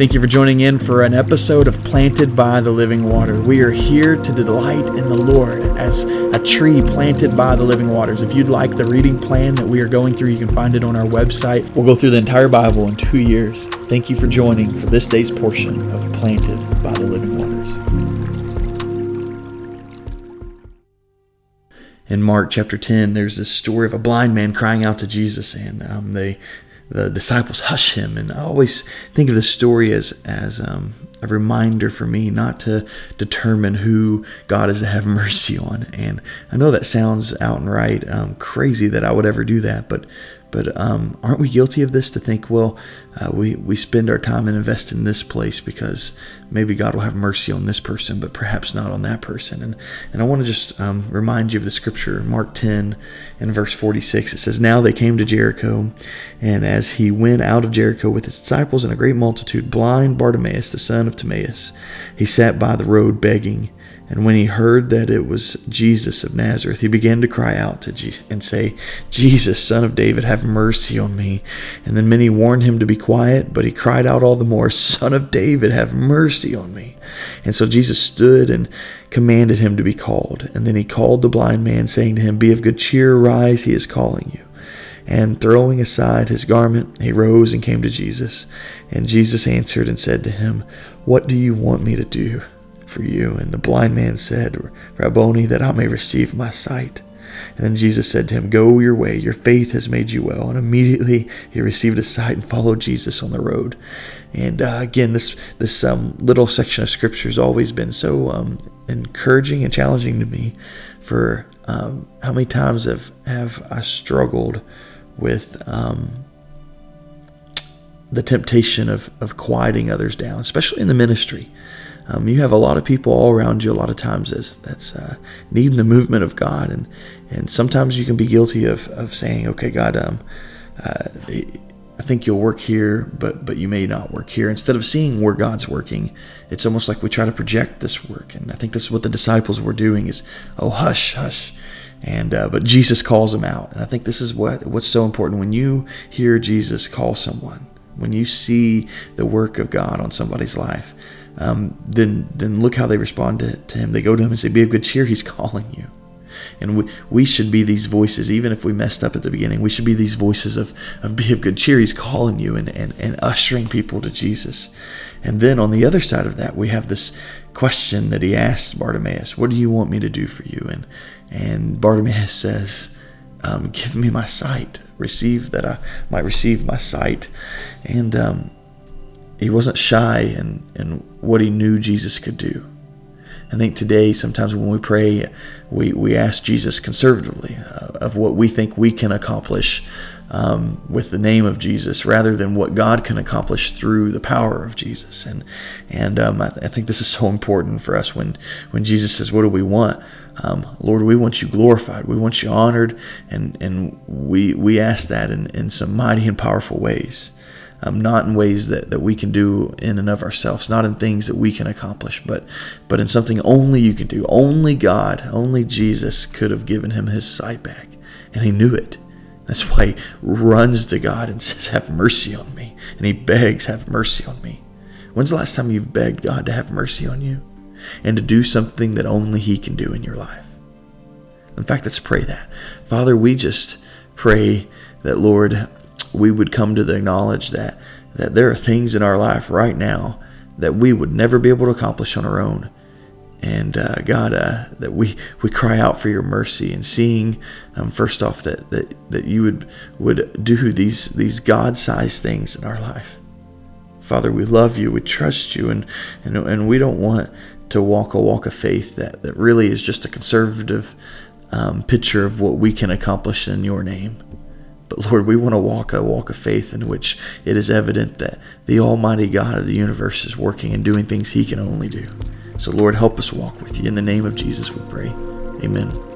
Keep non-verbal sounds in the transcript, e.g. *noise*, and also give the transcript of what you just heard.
Thank you for joining in for an episode of Planted by the Living Water. We are here to delight in the Lord as a tree planted by the living waters. If you'd like the reading plan that we are going through, you can find it on our website. We'll go through the entire Bible in two years. Thank you for joining for this day's portion of Planted by the Living Waters. In Mark chapter 10, there's this story of a blind man crying out to Jesus, and um, they the disciples hush him. And I always think of this story as as um, a reminder for me not to determine who God is to have *laughs* mercy on. And I know that sounds out and right um, crazy that I would ever do that, but but um, aren't we guilty of this to think, well, uh, we, we spend our time and invest in this place because maybe God will have mercy on this person, but perhaps not on that person. And, and I want to just um, remind you of the scripture, Mark 10 and verse 46. It says, Now they came to Jericho, and as he went out of Jericho with his disciples and a great multitude, blind Bartimaeus, the son of Timaeus, he sat by the road begging. And when he heard that it was Jesus of Nazareth, he began to cry out to Je- and say, Jesus, son of David, have mercy on me. And then many warned him to be quiet, but he cried out all the more, Son of David, have mercy on me. And so Jesus stood and commanded him to be called. And then he called the blind man, saying to him, Be of good cheer, rise, he is calling you. And throwing aside his garment, he rose and came to Jesus. And Jesus answered and said to him, What do you want me to do? For you. And the blind man said, Rabboni, that I may receive my sight. And then Jesus said to him, Go your way, your faith has made you well. And immediately he received his sight and followed Jesus on the road. And uh, again, this this um, little section of scripture has always been so um, encouraging and challenging to me. For um, how many times have have I struggled with um, the temptation of of quieting others down, especially in the ministry. Um, you have a lot of people all around you a lot of times that's, that's uh, needing the movement of God. And, and sometimes you can be guilty of, of saying, okay, God, um, uh, I think you'll work here, but, but you may not work here. Instead of seeing where God's working, it's almost like we try to project this work. And I think this is what the disciples were doing is, oh, hush, hush. And uh, but Jesus calls them out, and I think this is what what's so important when you hear Jesus call someone, when you see the work of God on somebody's life um, then then look how they respond to, to him. They go to him and say, "Be of good cheer. He's *laughs* calling you." And we, we should be these voices, even if we messed up at the beginning. We should be these voices of, of be of good cheer. He's calling you and, and, and ushering people to Jesus. And then on the other side of that, we have this question that he asks Bartimaeus, What do you want me to do for you? And, and Bartimaeus *laughs* says, um, Give me my sight. Receive that I might receive my sight. And um, he wasn't shy in, in what he knew Jesus could do. I think today, sometimes when we pray, we, we ask Jesus conservatively uh, of what we think we can accomplish um, with the name of Jesus rather than what God can accomplish through the power of Jesus. And and um, I, I, think this is so important for us when, when Jesus says, What do we want? Um, Lord, we want you glorified. We want you honored. And, and we, we ask that in, in some mighty and powerful ways um, not in ways that, that we can do in and of ourselves, not in things that we can accomplish, but but in something only you can do. Only God, only Jesus could have given him his sight back, and he knew it. That's why he runs to God and says, "Have mercy on me," and he begs, "Have mercy on me." When's the last time you've begged God to have mercy on you and to do something that only He can do in your life? In fact, let's pray that. Father, we just pray that, Lord, we would come to the knowledge that that there are things in our life right now that we would never be able to accomplish on our own. And uh, God, uh, that we, we cry out for your mercy and seeing, um, first off, that, that, that you would, would do these, these God sized things in our life. Father, we love you, we trust you, and, and, and we don't want to walk a walk of faith that, that really is just a conservative um, picture of what we can accomplish in your name. But Lord, we want to walk a walk of faith in which it is evident that the Almighty God of the universe is working and doing things He can only do. So, Lord, help us walk with you. In the name of Jesus, we pray. Amen.